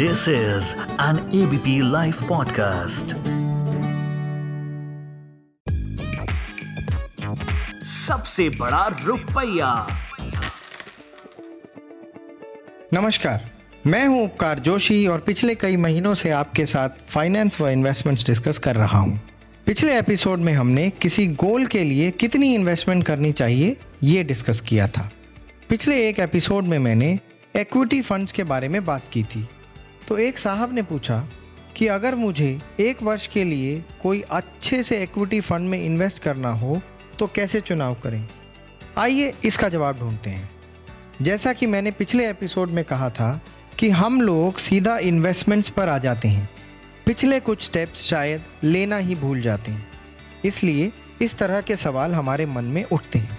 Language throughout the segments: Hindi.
This is an ABP Life podcast. सबसे बड़ा रुपया। नमस्कार, मैं हूँ उपकार जोशी और पिछले कई महीनों से आपके साथ फाइनेंस व इन्वेस्टमेंट्स डिस्कस कर रहा हूँ। पिछले एपिसोड में हमने किसी गोल के लिए कितनी इन्वेस्टमेंट करनी चाहिए, ये डिस्कस किया था। पिछले एक एपिसोड में मैंने इक्विटी फंड्स के बारे में बात की थी। तो एक साहब ने पूछा कि अगर मुझे एक वर्ष के लिए कोई अच्छे से इक्विटी फंड में इन्वेस्ट करना हो तो कैसे चुनाव करें? आइए इसका जवाब ढूंढते हैं। जैसा कि मैंने पिछले एपिसोड में कहा था कि हम लोग सीधा इन्वेस्टमेंट्स पर आ जाते हैं। पिछले कुछ स्टेप्स शायद लेना ही भूल जाते हैं। इसलिए इस तरह के सवाल हमारे मन में उठते हैं।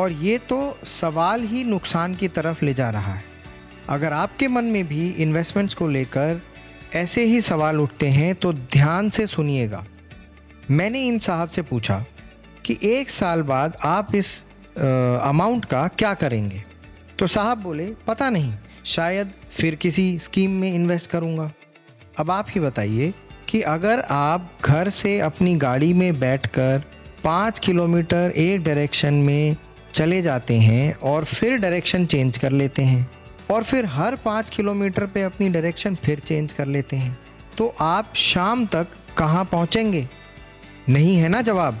और ये तो सवाल ही नुकसान की तरफ़ ले जा रहा है। अगर आपके मन में भी इन्वेस्टमेंट्स को लेकर ऐसे ही सवाल उठते हैं तो ध्यान से सुनिएगा। मैंने इन साहब से पूछा कि एक साल बाद आप इस अमाउंट का क्या करेंगे? तो साहब बोले, पता नहीं, शायद फिर किसी स्कीम में इन्वेस्ट करूँगा। अब आप ही बताइए कि अगर आप घर से अपनी गाड़ी में बैठकर पाँच किलोमीटर एक डायरेक्शन में चले जाते हैं और फिर डायरेक्शन चेंज कर लेते हैं और फिर हर पाँच किलोमीटर पे अपनी डायरेक्शन फिर चेंज कर लेते हैं। तो आप शाम तक कहाँ पहुँचेंगे? नहीं है ना जवाब?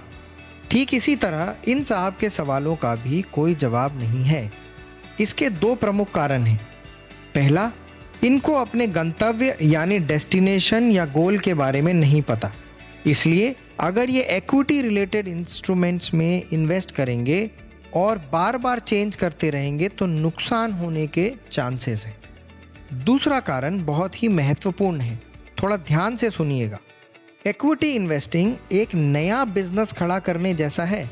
ठीक इसी तरह इन साहब के सवालों का भी कोई जवाब नहीं है। इसके दो प्रमुख कारण हैं। पहला, इनको अपने गंतव्य यानी डेस्टिनेशन या गोल के बारे में नहीं पता। इसलिए अगर ये एक्विटी रिलेटेड इंस्ट्रूमेंट्स में इन्वेस्ट करेंगे और बार बार चेंज करते रहेंगे तो नुकसान होने के चांसेस हैं। दूसरा कारण बहुत ही महत्वपूर्ण है। थोड़ा ध्यान से सुनिएगा। इक्विटी इन्वेस्टिंग एक नया बिज़नेस खड़ा करने जैसा है।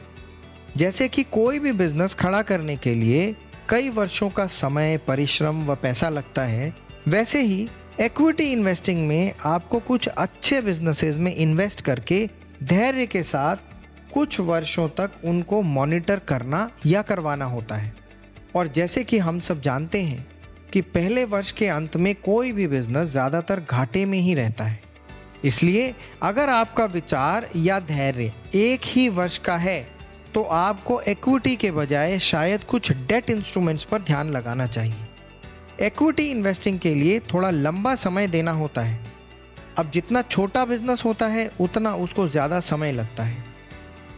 जैसे कि कोई भी बिज़नेस खड़ा करने के लिए कई वर्षों का समय, परिश्रम व पैसा लगता है, वैसे ही इक्विटी इन्वेस्टिंग में आपको कुछ अच्छे बिजनेसेस में इन्वेस्ट करके धैर्य के साथ कुछ वर्षों तक उनको मॉनिटर करना या करवाना होता है। और जैसे कि हम सब जानते हैं कि पहले वर्ष के अंत में कोई भी बिज़नेस ज़्यादातर घाटे में ही रहता है। इसलिए अगर आपका विचार या धैर्य एक ही वर्ष का है तो आपको इक्विटी के बजाय शायद कुछ डेट इंस्ट्रूमेंट्स पर ध्यान लगाना चाहिए। इक्विटी इन्वेस्टिंग के लिए थोड़ा लंबा समय देना होता है। अब जितना छोटा बिज़नेस होता है, उतना उसको ज़्यादा समय लगता है।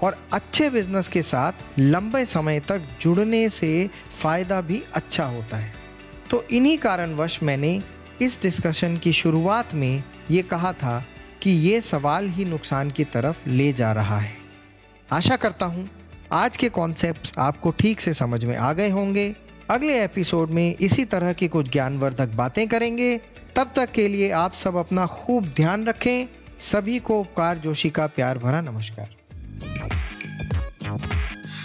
और अच्छे बिज़नेस के साथ लंबे समय तक जुड़ने से फ़ायदा भी अच्छा होता है। तो इन्हीं कारणवश मैंने इस डिस्कशन की शुरुआत में ये कहा था कि ये सवाल ही नुकसान की तरफ़ ले जा रहा है। आशा करता हूँ आज के कॉन्सेप्ट्स आपको ठीक से समझ में आ गए होंगे। अगले एपिसोड में इसी तरह की कुछ ज्ञानवर्धक बातें करेंगे। तब तक के लिए आप सब अपना खूब ध्यान रखें। सभी को उपकार जोशी का प्यार भरा नमस्कार।